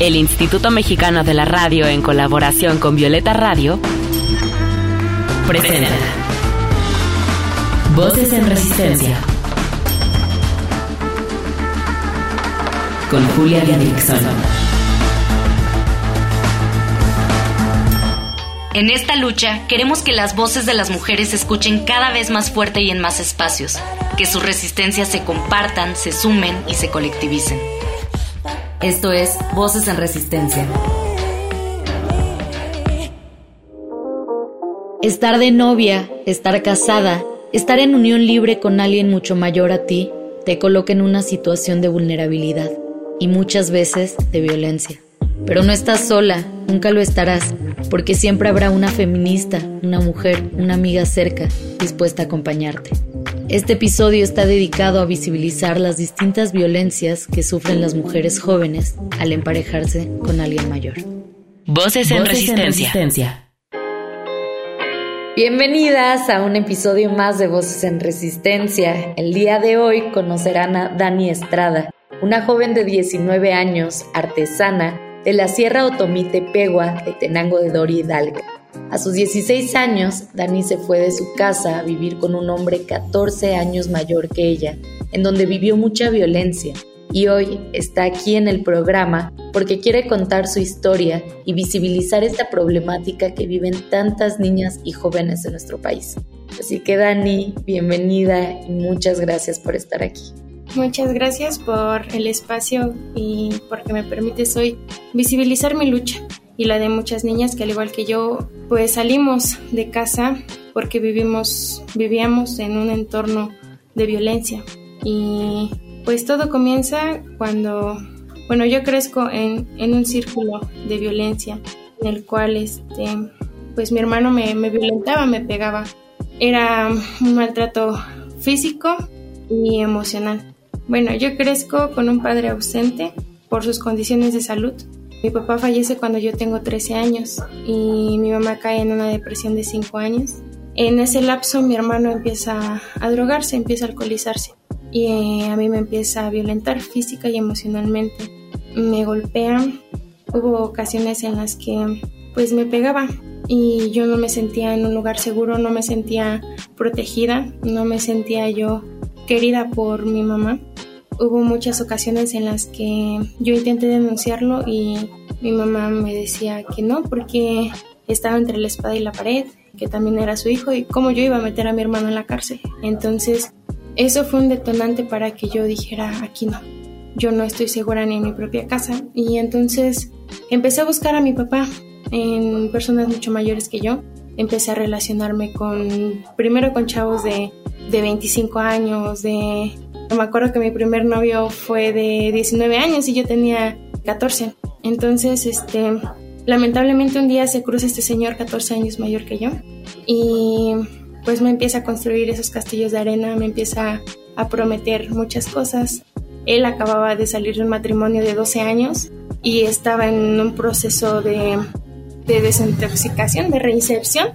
El Instituto Mexicano de la Radio, en colaboración con Violeta Radio, presenta Voces en Resistencia con Julia Dixon. En esta lucha queremos que las voces de las mujeres se escuchen cada vez más fuerte y en más espacios, que sus resistencias se compartan, se sumen y se colectivicen. Esto es Voces en Resistencia. Estar de novia, estar casada, estar en unión libre con alguien mucho mayor a ti, te coloca en una situación de vulnerabilidad y muchas veces de violencia. Pero no estás sola, nunca lo estarás, porque siempre habrá una feminista, una mujer, una amiga cerca, dispuesta a acompañarte. Este episodio está dedicado a visibilizar las distintas violencias que sufren las mujeres jóvenes al emparejarse con alguien mayor. Voces en, resistencia. Bienvenidas a un episodio más de Voces en Resistencia. El día de hoy conocerán a Dani Estrada, una joven de 19 años, artesana, de la Sierra Otomí Tepegua de Tenango de Dori Hidalgo. A sus 16 años, Dani se fue de su casa a vivir con un hombre 14 años mayor que ella, en donde vivió mucha violencia, y hoy está aquí en el programa porque quiere contar su historia y visibilizar esta problemática que viven tantas niñas y jóvenes en nuestro país. Así que Dani, bienvenida y muchas gracias por estar aquí. Muchas gracias por el espacio y porque me permites hoy visibilizar mi lucha y la de muchas niñas que al igual que yo pues salimos de casa porque vivimos vivíamos en un entorno de violencia. Y pues todo comienza cuando bueno yo crezco en, en un círculo de violencia en el cual este pues mi hermano me, me violentaba me pegaba. Era un maltrato físico y emocional. Bueno yo crezco con un padre ausente por sus condiciones de salud mi papá fallece cuando yo tengo 13 años y mi mamá cae en una depresión de 5 años. En ese lapso mi hermano empieza a drogarse, empieza a alcoholizarse y eh, a mí me empieza a violentar física y emocionalmente. Me golpea. Hubo ocasiones en las que pues me pegaba y yo no me sentía en un lugar seguro, no me sentía protegida, no me sentía yo querida por mi mamá hubo muchas ocasiones en las que yo intenté denunciarlo y mi mamá me decía que no porque estaba entre la espada y la pared, que también era su hijo y cómo yo iba a meter a mi hermano en la cárcel. Entonces, eso fue un detonante para que yo dijera, aquí no, yo no estoy segura ni en mi propia casa. Y entonces empecé a buscar a mi papá en personas mucho mayores que yo. Empecé a relacionarme con, primero con chavos de, de 25 años, de me acuerdo que mi primer novio fue de 19 años y yo tenía 14. Entonces, este, lamentablemente un día se cruza este señor 14 años mayor que yo y pues me empieza a construir esos castillos de arena, me empieza a prometer muchas cosas. Él acababa de salir de un matrimonio de 12 años y estaba en un proceso de, de desintoxicación, de reinserción,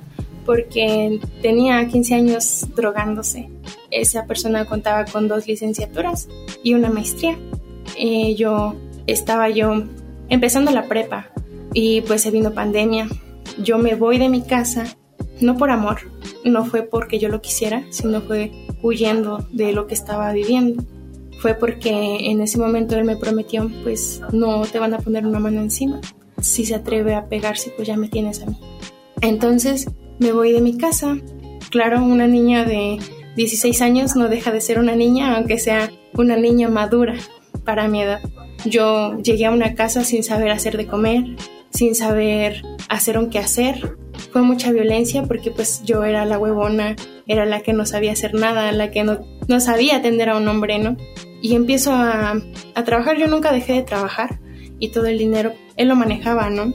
porque tenía 15 años drogándose esa persona contaba con dos licenciaturas y una maestría. Eh, yo estaba yo empezando la prepa y pues se vino pandemia. Yo me voy de mi casa, no por amor, no fue porque yo lo quisiera, sino fue huyendo de lo que estaba viviendo. Fue porque en ese momento él me prometió, pues no te van a poner una mano encima. Si se atreve a pegarse, pues ya me tienes a mí. Entonces me voy de mi casa. Claro, una niña de 16 años no deja de ser una niña, aunque sea una niña madura para mi edad. Yo llegué a una casa sin saber hacer de comer, sin saber hacer un quehacer. Fue mucha violencia porque pues yo era la huevona, era la que no sabía hacer nada, la que no, no sabía atender a un hombre, ¿no? Y empiezo a, a trabajar, yo nunca dejé de trabajar y todo el dinero él lo manejaba, ¿no?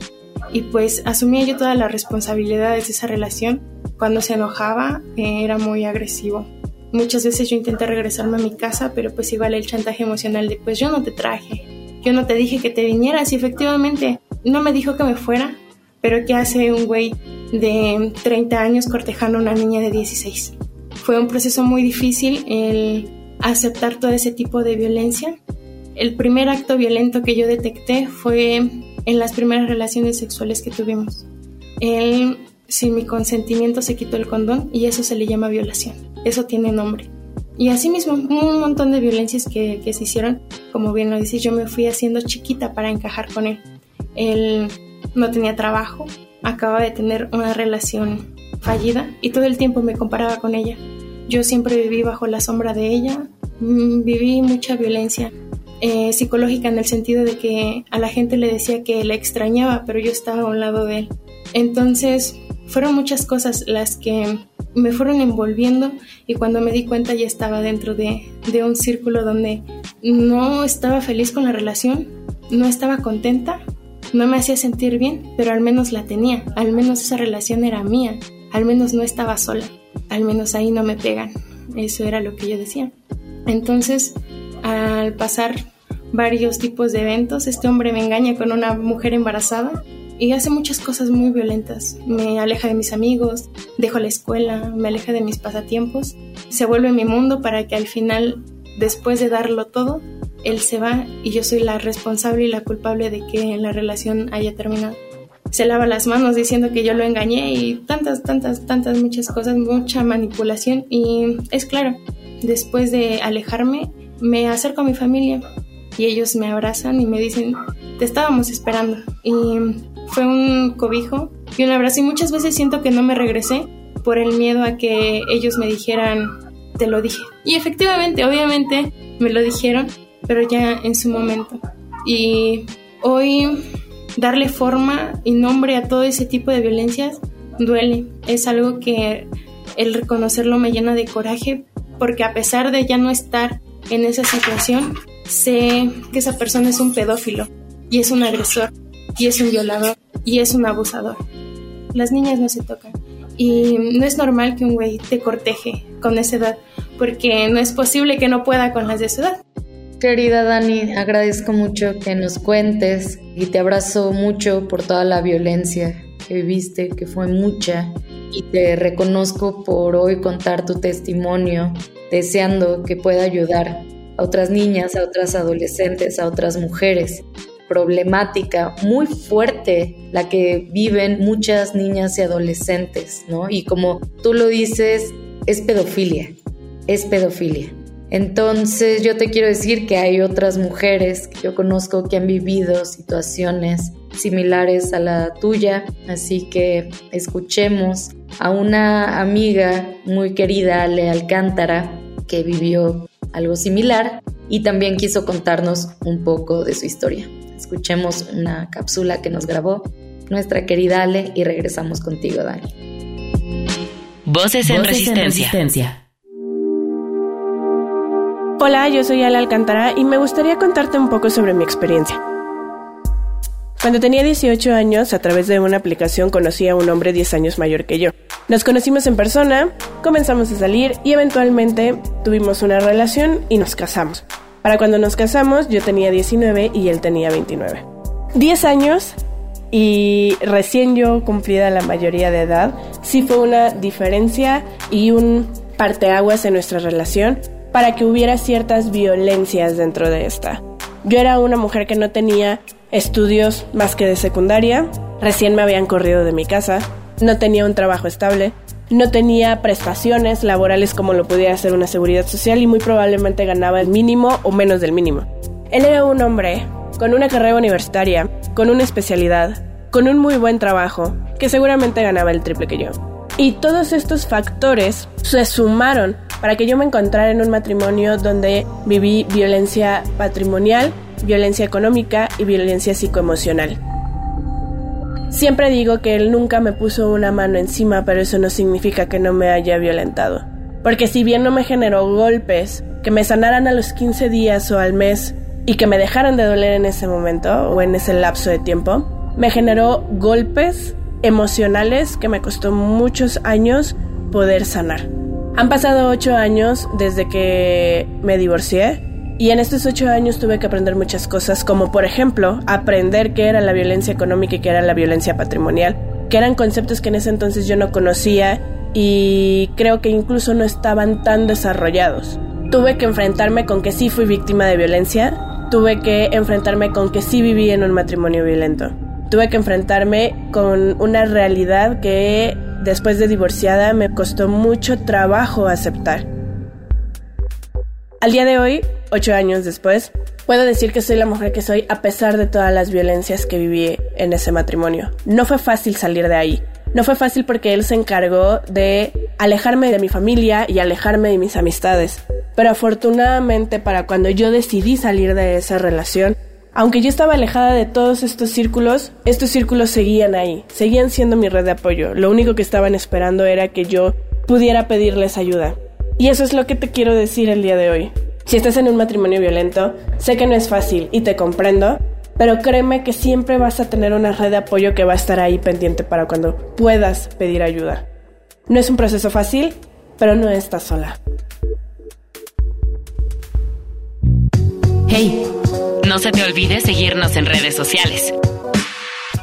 Y pues asumía yo todas las responsabilidades de esa relación. Cuando se enojaba eh, era muy agresivo. Muchas veces yo intenté regresarme a mi casa, pero pues igual el chantaje emocional de pues yo no te traje, yo no te dije que te vinieras y efectivamente no me dijo que me fuera, pero ¿qué hace un güey de 30 años cortejando a una niña de 16? Fue un proceso muy difícil el aceptar todo ese tipo de violencia el primer acto violento que yo detecté fue en las primeras relaciones sexuales que tuvimos. Él, sin mi consentimiento, se quitó el condón y eso se le llama violación. Eso tiene nombre. Y asimismo, un montón de violencias que, que se hicieron, como bien lo dices, yo me fui haciendo chiquita para encajar con él. Él no tenía trabajo, acababa de tener una relación fallida y todo el tiempo me comparaba con ella. Yo siempre viví bajo la sombra de ella, mm, viví mucha violencia eh, psicológica en el sentido de que a la gente le decía que la extrañaba, pero yo estaba a un lado de él. Entonces, fueron muchas cosas las que me fueron envolviendo y cuando me di cuenta ya estaba dentro de, de un círculo donde no estaba feliz con la relación, no estaba contenta, no me hacía sentir bien, pero al menos la tenía, al menos esa relación era mía, al menos no estaba sola, al menos ahí no me pegan, eso era lo que yo decía. Entonces, al pasar varios tipos de eventos, este hombre me engaña con una mujer embarazada y hace muchas cosas muy violentas. Me aleja de mis amigos, dejo la escuela, me aleja de mis pasatiempos, se vuelve mi mundo para que al final, después de darlo todo, él se va y yo soy la responsable y la culpable de que la relación haya terminado. Se lava las manos diciendo que yo lo engañé y tantas, tantas, tantas, muchas cosas, mucha manipulación y es claro, después de alejarme, me acerco a mi familia y ellos me abrazan y me dicen, te estábamos esperando. Y fue un cobijo y un abrazo y muchas veces siento que no me regresé por el miedo a que ellos me dijeran, te lo dije. Y efectivamente, obviamente me lo dijeron, pero ya en su momento. Y hoy darle forma y nombre a todo ese tipo de violencias duele. Es algo que el reconocerlo me llena de coraje porque a pesar de ya no estar en esa situación, sé que esa persona es un pedófilo y es un agresor y es un violador y es un abusador. Las niñas no se tocan y no es normal que un güey te corteje con esa edad porque no es posible que no pueda con las de su edad. Querida Dani, agradezco mucho que nos cuentes y te abrazo mucho por toda la violencia que viviste, que fue mucha, y te reconozco por hoy contar tu testimonio, deseando que pueda ayudar a otras niñas, a otras adolescentes, a otras mujeres. Problemática muy fuerte la que viven muchas niñas y adolescentes, ¿no? Y como tú lo dices, es pedofilia, es pedofilia. Entonces yo te quiero decir que hay otras mujeres que yo conozco que han vivido situaciones similares a la tuya, así que escuchemos a una amiga muy querida, Ale Alcántara, que vivió algo similar y también quiso contarnos un poco de su historia. Escuchemos una cápsula que nos grabó nuestra querida Ale y regresamos contigo, Dani. Voces en, resistencia. Hola, yo soy Ale Alcántara y me gustaría contarte un poco sobre mi experiencia. Cuando tenía 18 años, a través de una aplicación conocí a un hombre 10 años mayor que yo. Nos conocimos en persona, comenzamos a salir y eventualmente tuvimos una relación y nos casamos. Para cuando nos casamos yo tenía 19 y él tenía 29. 10 años y recién yo cumplida la mayoría de edad, sí fue una diferencia y un parteaguas en nuestra relación para que hubiera ciertas violencias dentro de esta. Yo era una mujer que no tenía estudios más que de secundaria, recién me habían corrido de mi casa, no tenía un trabajo estable, no tenía prestaciones laborales como lo podía hacer una seguridad social y muy probablemente ganaba el mínimo o menos del mínimo. Él era un hombre con una carrera universitaria, con una especialidad, con un muy buen trabajo, que seguramente ganaba el triple que yo. Y todos estos factores se sumaron para que yo me encontrara en un matrimonio donde viví violencia patrimonial, violencia económica y violencia psicoemocional. Siempre digo que él nunca me puso una mano encima, pero eso no significa que no me haya violentado. Porque si bien no me generó golpes que me sanaran a los 15 días o al mes y que me dejaran de doler en ese momento o en ese lapso de tiempo, me generó golpes emocionales que me costó muchos años poder sanar. Han pasado ocho años desde que me divorcié y en estos ocho años tuve que aprender muchas cosas, como por ejemplo aprender qué era la violencia económica y qué era la violencia patrimonial, que eran conceptos que en ese entonces yo no conocía y creo que incluso no estaban tan desarrollados. Tuve que enfrentarme con que sí fui víctima de violencia tuve que enfrentarme con que sí viví en un matrimonio violento. Tuve que enfrentarme con una realidad que después de divorciada me costó mucho trabajo aceptar. Al día de hoy, ocho años después, puedo decir que soy la mujer que soy a pesar de todas las violencias que viví en ese matrimonio. No fue fácil salir de ahí. No fue fácil porque él se encargó de alejarme de mi familia y alejarme de mis amistades. Pero afortunadamente para cuando yo decidí salir de esa relación, aunque yo estaba alejada de todos estos círculos, estos círculos seguían ahí, seguían siendo mi red de apoyo. Lo único que estaban esperando era que yo pudiera pedirles ayuda. Y eso es lo que te quiero decir el día de hoy. Si estás en un matrimonio violento, sé que no es fácil y te comprendo, pero créeme que siempre vas a tener una red de apoyo que va a estar ahí pendiente para cuando puedas pedir ayuda. No es un proceso fácil, pero no estás sola. Hey, no se te olvide seguirnos en redes sociales.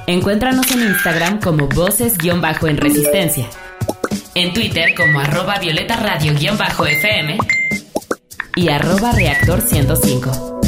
Encuéntranos en Instagram como voces-en resistencia. En Twitter como arroba violeta radio-fm y arroba reactor 105.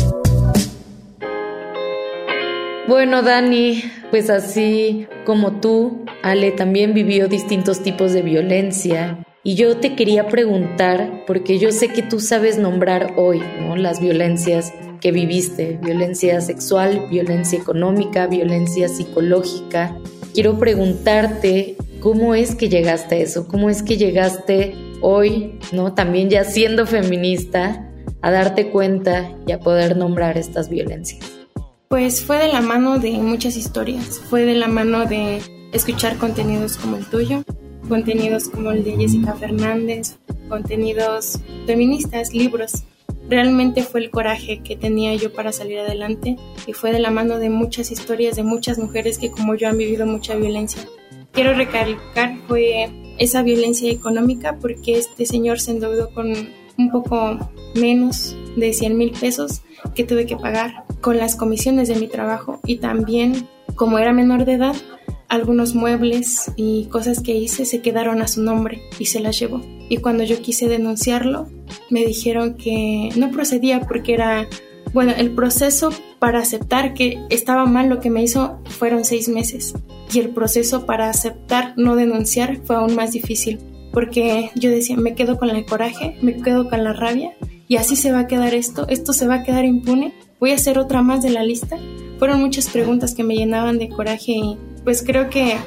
Bueno, Dani, pues así como tú, Ale también vivió distintos tipos de violencia. Y yo te quería preguntar, porque yo sé que tú sabes nombrar hoy, ¿no? Las violencias que viviste, violencia sexual, violencia económica, violencia psicológica. Quiero preguntarte cómo es que llegaste a eso, cómo es que llegaste hoy, ¿no? También ya siendo feminista, a darte cuenta y a poder nombrar estas violencias. Pues fue de la mano de muchas historias, fue de la mano de escuchar contenidos como el tuyo, contenidos como el de Jessica Fernández, contenidos feministas, libros. Realmente fue el coraje que tenía yo para salir adelante y fue de la mano de muchas historias de muchas mujeres que como yo han vivido mucha violencia. Quiero recalcar fue esa violencia económica porque este señor se endeudó con un poco menos de 100 mil pesos que tuve que pagar con las comisiones de mi trabajo y también, como era menor de edad, algunos muebles y cosas que hice se quedaron a su nombre y se las llevó. Y cuando yo quise denunciarlo, me dijeron que no procedía porque era, bueno, el proceso para aceptar que estaba mal lo que me hizo fueron seis meses. Y el proceso para aceptar no denunciar fue aún más difícil porque yo decía, me quedo con el coraje, me quedo con la rabia y así se va a quedar esto, esto se va a quedar impune, voy a hacer otra más de la lista. Fueron muchas preguntas que me llenaban de coraje y pues creo que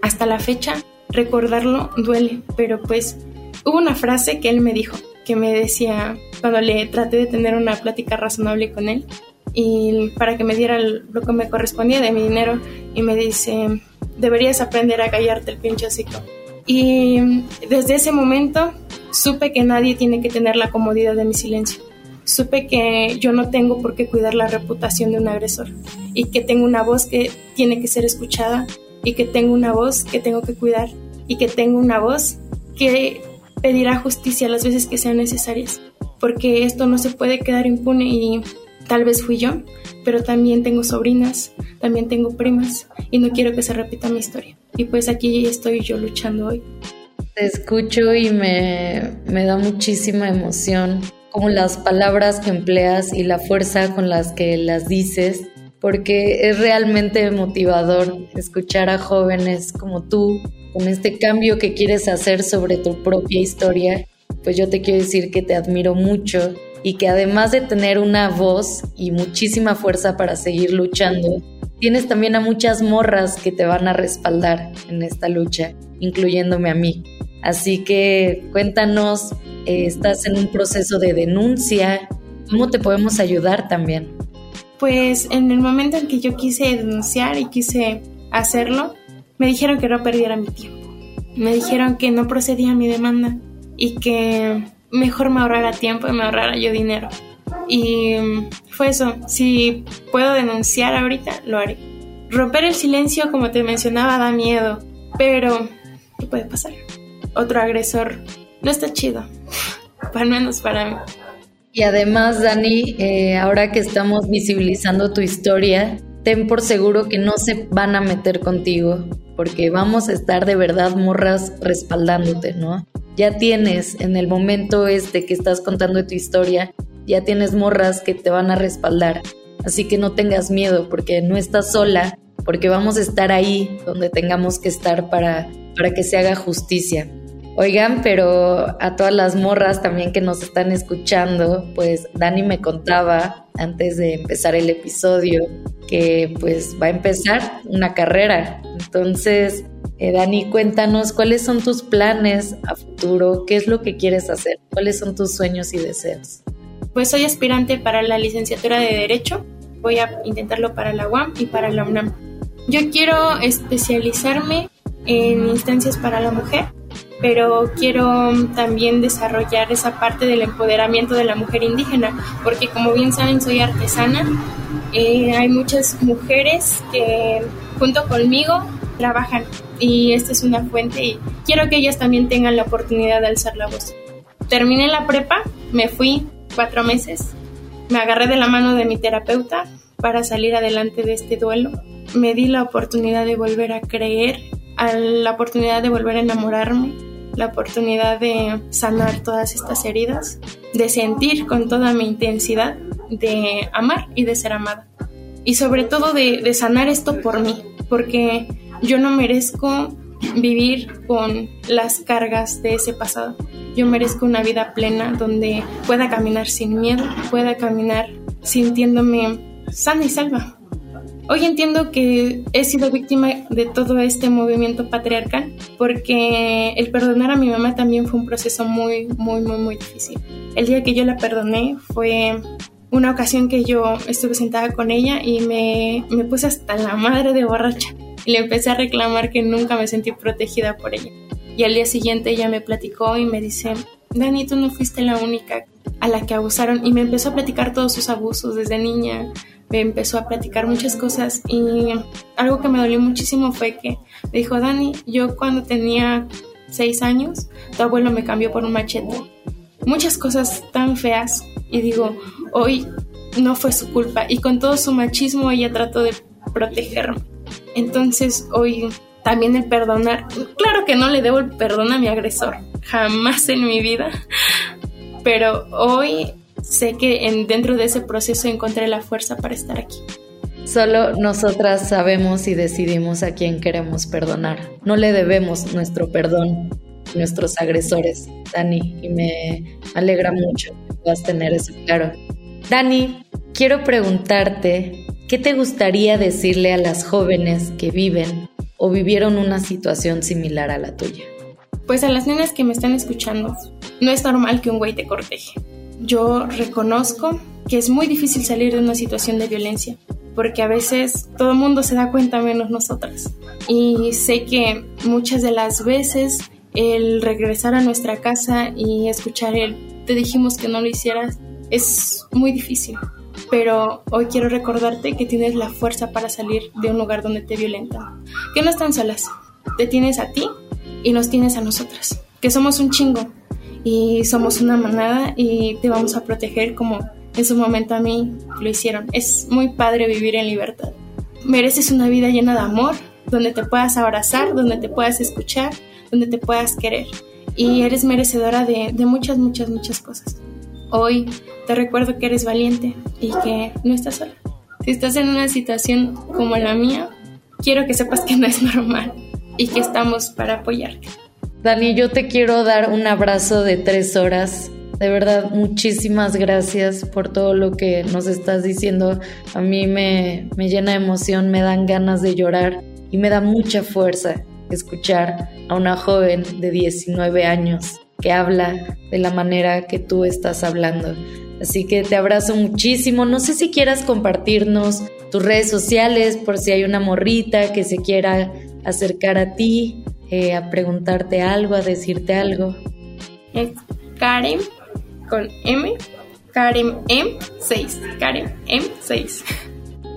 hasta la fecha recordarlo duele, pero pues hubo una frase que él me dijo, que me decía cuando le traté de tener una plática razonable con él y para que me diera lo que me correspondía de mi dinero y me dice, deberías aprender a callarte el pinche hocico. Y desde ese momento supe que nadie tiene que tener la comodidad de mi silencio. Supe que yo no tengo por qué cuidar la reputación de un agresor y que tengo una voz que tiene que ser escuchada y que tengo una voz que tengo que cuidar y que tengo una voz que pedirá justicia las veces que sean necesarias, porque esto no se puede quedar impune y tal vez fui yo, pero también tengo sobrinas, también tengo primas y no quiero que se repita mi historia. Y pues aquí estoy yo luchando hoy. Te escucho y me, me da muchísima emoción como las palabras que empleas y la fuerza con las que las dices, porque es realmente motivador escuchar a jóvenes como tú, con este cambio que quieres hacer sobre tu propia historia. Pues yo te quiero decir que te admiro mucho y que además de tener una voz y muchísima fuerza para seguir luchando, tienes también a muchas morras que te van a respaldar en esta lucha, incluyéndome a mí. Así que cuéntanos, eh, estás en un proceso de denuncia, ¿cómo te podemos ayudar también? Pues en el momento en que yo quise denunciar y quise hacerlo, me dijeron que no perdiera mi tiempo. Me dijeron que no procedía mi demanda y que mejor me ahorrara tiempo y me ahorrara yo dinero. Y fue eso, si puedo denunciar ahorita, lo haré. Romper el silencio, como te mencionaba, da miedo, pero ¿qué puede pasar? Otro agresor no está chido, al menos para mí. Y además, Dani, eh, ahora que estamos visibilizando tu historia, ten por seguro que no se van a meter contigo, porque vamos a estar de verdad morras respaldándote, ¿no? Ya tienes en el momento este que estás contando tu historia, ya tienes morras que te van a respaldar. Así que no tengas miedo porque no estás sola, porque vamos a estar ahí donde tengamos que estar para, para que se haga justicia. Oigan, pero a todas las morras también que nos están escuchando, pues Dani me contaba antes de empezar el episodio que pues va a empezar una carrera. Entonces, eh, Dani, cuéntanos cuáles son tus planes a futuro, qué es lo que quieres hacer, cuáles son tus sueños y deseos. Pues soy aspirante para la licenciatura de Derecho, voy a intentarlo para la UAM y para la UNAM. Yo quiero especializarme en instancias para la mujer pero quiero también desarrollar esa parte del empoderamiento de la mujer indígena, porque como bien saben soy artesana, eh, hay muchas mujeres que junto conmigo trabajan y esta es una fuente y quiero que ellas también tengan la oportunidad de alzar la voz. Terminé la prepa, me fui cuatro meses, me agarré de la mano de mi terapeuta para salir adelante de este duelo, me di la oportunidad de volver a creer, a la oportunidad de volver a enamorarme, la oportunidad de sanar todas estas heridas, de sentir con toda mi intensidad, de amar y de ser amada. Y sobre todo de, sanar esto por mí, porque yo no merezco vivir con las cargas de ese pasado. Yo merezco una vida plena donde pueda caminar sin miedo, pueda caminar sintiéndome sana y salva. Hoy entiendo que he sido víctima de todo este movimiento patriarcal porque el perdonar a mi mamá también fue un proceso muy, muy, muy, muy difícil. El día que yo la perdoné fue una ocasión que yo estuve sentada con ella y me, me puse hasta la madre de borracha y le empecé a reclamar que nunca me sentí protegida por ella. Y al día siguiente ella me platicó y me dice, Dani, tú no fuiste la única a la que abusaron y me empezó a platicar todos sus abusos desde niña, me empezó a platicar muchas cosas y algo que me dolió muchísimo fue que me dijo, Dani, yo cuando tenía seis años, tu abuelo me cambió por un machete. Muchas cosas tan feas y digo, hoy no fue su culpa y con todo su machismo ella trató de protegerme. Entonces hoy también el perdonar, claro que no le debo el perdón a mi agresor, jamás en mi vida, pero hoy sé que en, dentro de ese proceso encontré la fuerza para estar aquí. Solo nosotras sabemos y decidimos a quién queremos perdonar. No le debemos nuestro perdón a nuestros agresores, Dani, y me alegra mucho que puedas tener eso claro. Dani, quiero preguntarte, ¿qué te gustaría decirle a las jóvenes que viven o vivieron una situación similar a la tuya? Pues a las nenas que me están escuchando, no es normal que un güey te corteje yo reconozco que es muy difícil salir de una situación de violencia, porque a veces todo el mundo se da cuenta menos nosotras. Y sé que muchas de las veces el regresar a nuestra casa y escuchar el te dijimos que no lo hicieras es muy difícil. Pero hoy quiero recordarte que tienes la fuerza para salir de un lugar donde te violentan. Que no están solas. Te tienes a ti y nos tienes a nosotras. Que somos un chingo y somos una manada y te vamos a proteger como en su momento a mí lo hicieron. Es muy padre vivir en libertad. Mereces una vida llena de amor, donde te puedas abrazar, donde te puedas escuchar, donde te puedas querer. Y eres merecedora de, de muchas, muchas, muchas cosas. Hoy te recuerdo que eres valiente y que no estás sola. Si estás en una situación como la mía, quiero que sepas que no es normal y que estamos para apoyarte. Dani, yo te quiero dar un abrazo de tres horas. De verdad, muchísimas gracias por todo lo que nos estás diciendo. A mí me, me llena de emoción, me dan ganas de llorar y me da mucha fuerza escuchar a una joven de 19 años que habla de la manera que tú estás hablando. Así que te abrazo muchísimo. No sé si quieras compartirnos tus redes sociales por si hay una morrita que se quiera acercar a ti eh, a preguntarte algo, a decirte algo. Es Karen con M, Karen M6, Karen M6.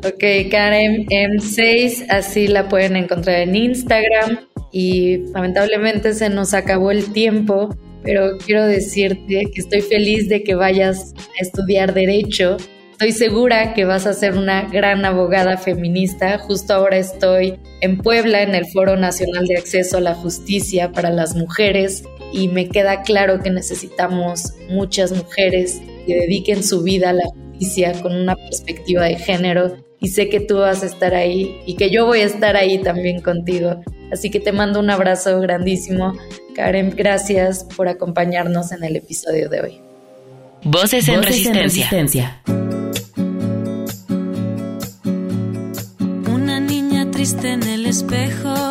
Ok, Karen M6, así la pueden encontrar en Instagram. Y lamentablemente se nos acabó el tiempo, pero quiero decirte que estoy feliz de que vayas a estudiar derecho Estoy segura que vas a ser una gran abogada feminista. Justo ahora estoy en Puebla en el Foro Nacional de Acceso a la Justicia para las Mujeres y me queda claro que necesitamos muchas mujeres que dediquen su vida a la justicia con una perspectiva de género y sé que tú vas a estar ahí y que yo voy a estar ahí también contigo. Así que te mando un abrazo grandísimo. Karen, gracias por acompañarnos en el episodio de hoy. Voces en, resistencia. Una niña triste en el espejo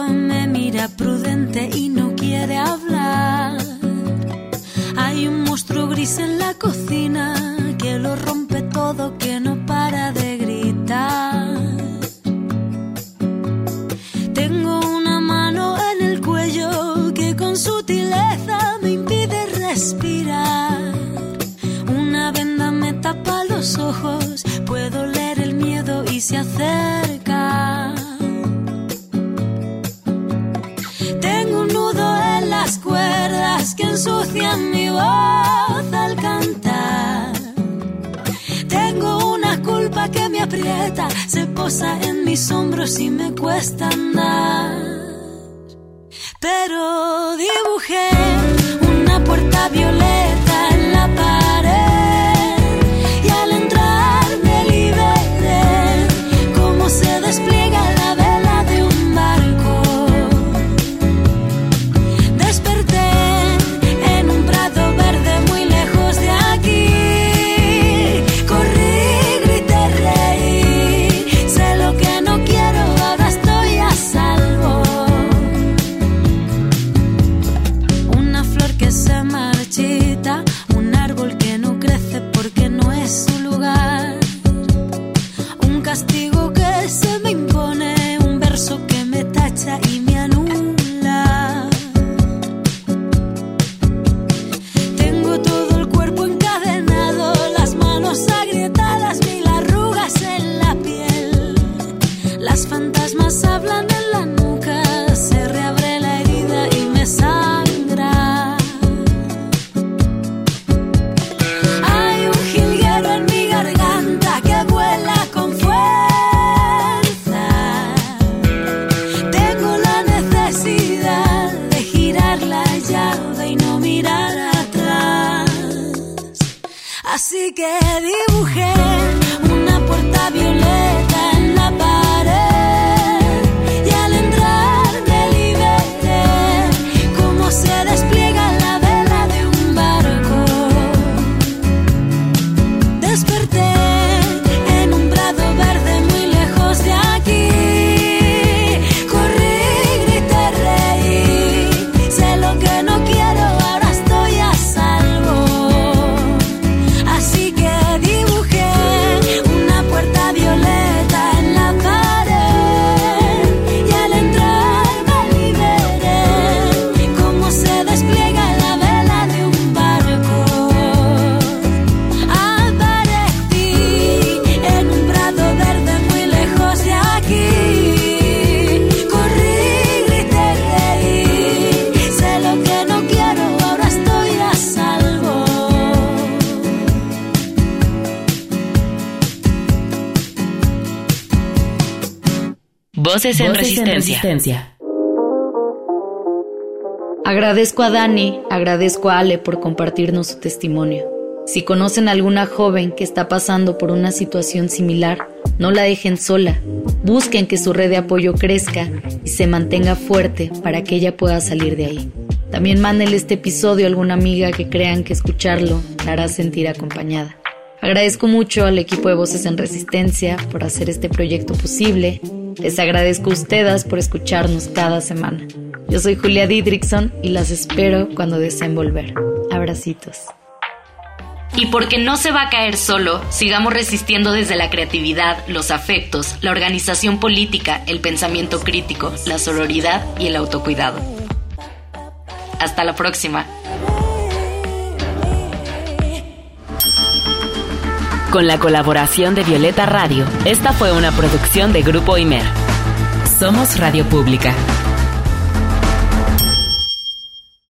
ensucian mi voz al cantar. Tengo una culpa que me aprieta, se posa en mis hombros y me cuesta andar. Pero dibujé una puerta violeta Así que dibujé una puerta violeta Voces en resistencia. Agradezco a Dani, agradezco a Ale por compartirnos su testimonio. Si conocen a alguna joven que está pasando por una situación similar, no la dejen sola. Busquen que su red de apoyo crezca y se mantenga fuerte para que ella pueda salir de ahí. También mándenle este episodio a alguna amiga que crean que escucharlo la hará sentir acompañada. Agradezco mucho al equipo de Voces en Resistencia por hacer este proyecto posible. Les agradezco a ustedes por escucharnos cada semana. Yo soy Julia Didrikson y las espero cuando deseen volver. Abracitos. Y porque no se va a caer solo, sigamos resistiendo desde la creatividad, los afectos, la organización política, el pensamiento crítico, la sororidad y el autocuidado. Hasta la próxima. Con la colaboración de Violeta Radio, esta fue una producción de Grupo Imer. Somos Radio Pública.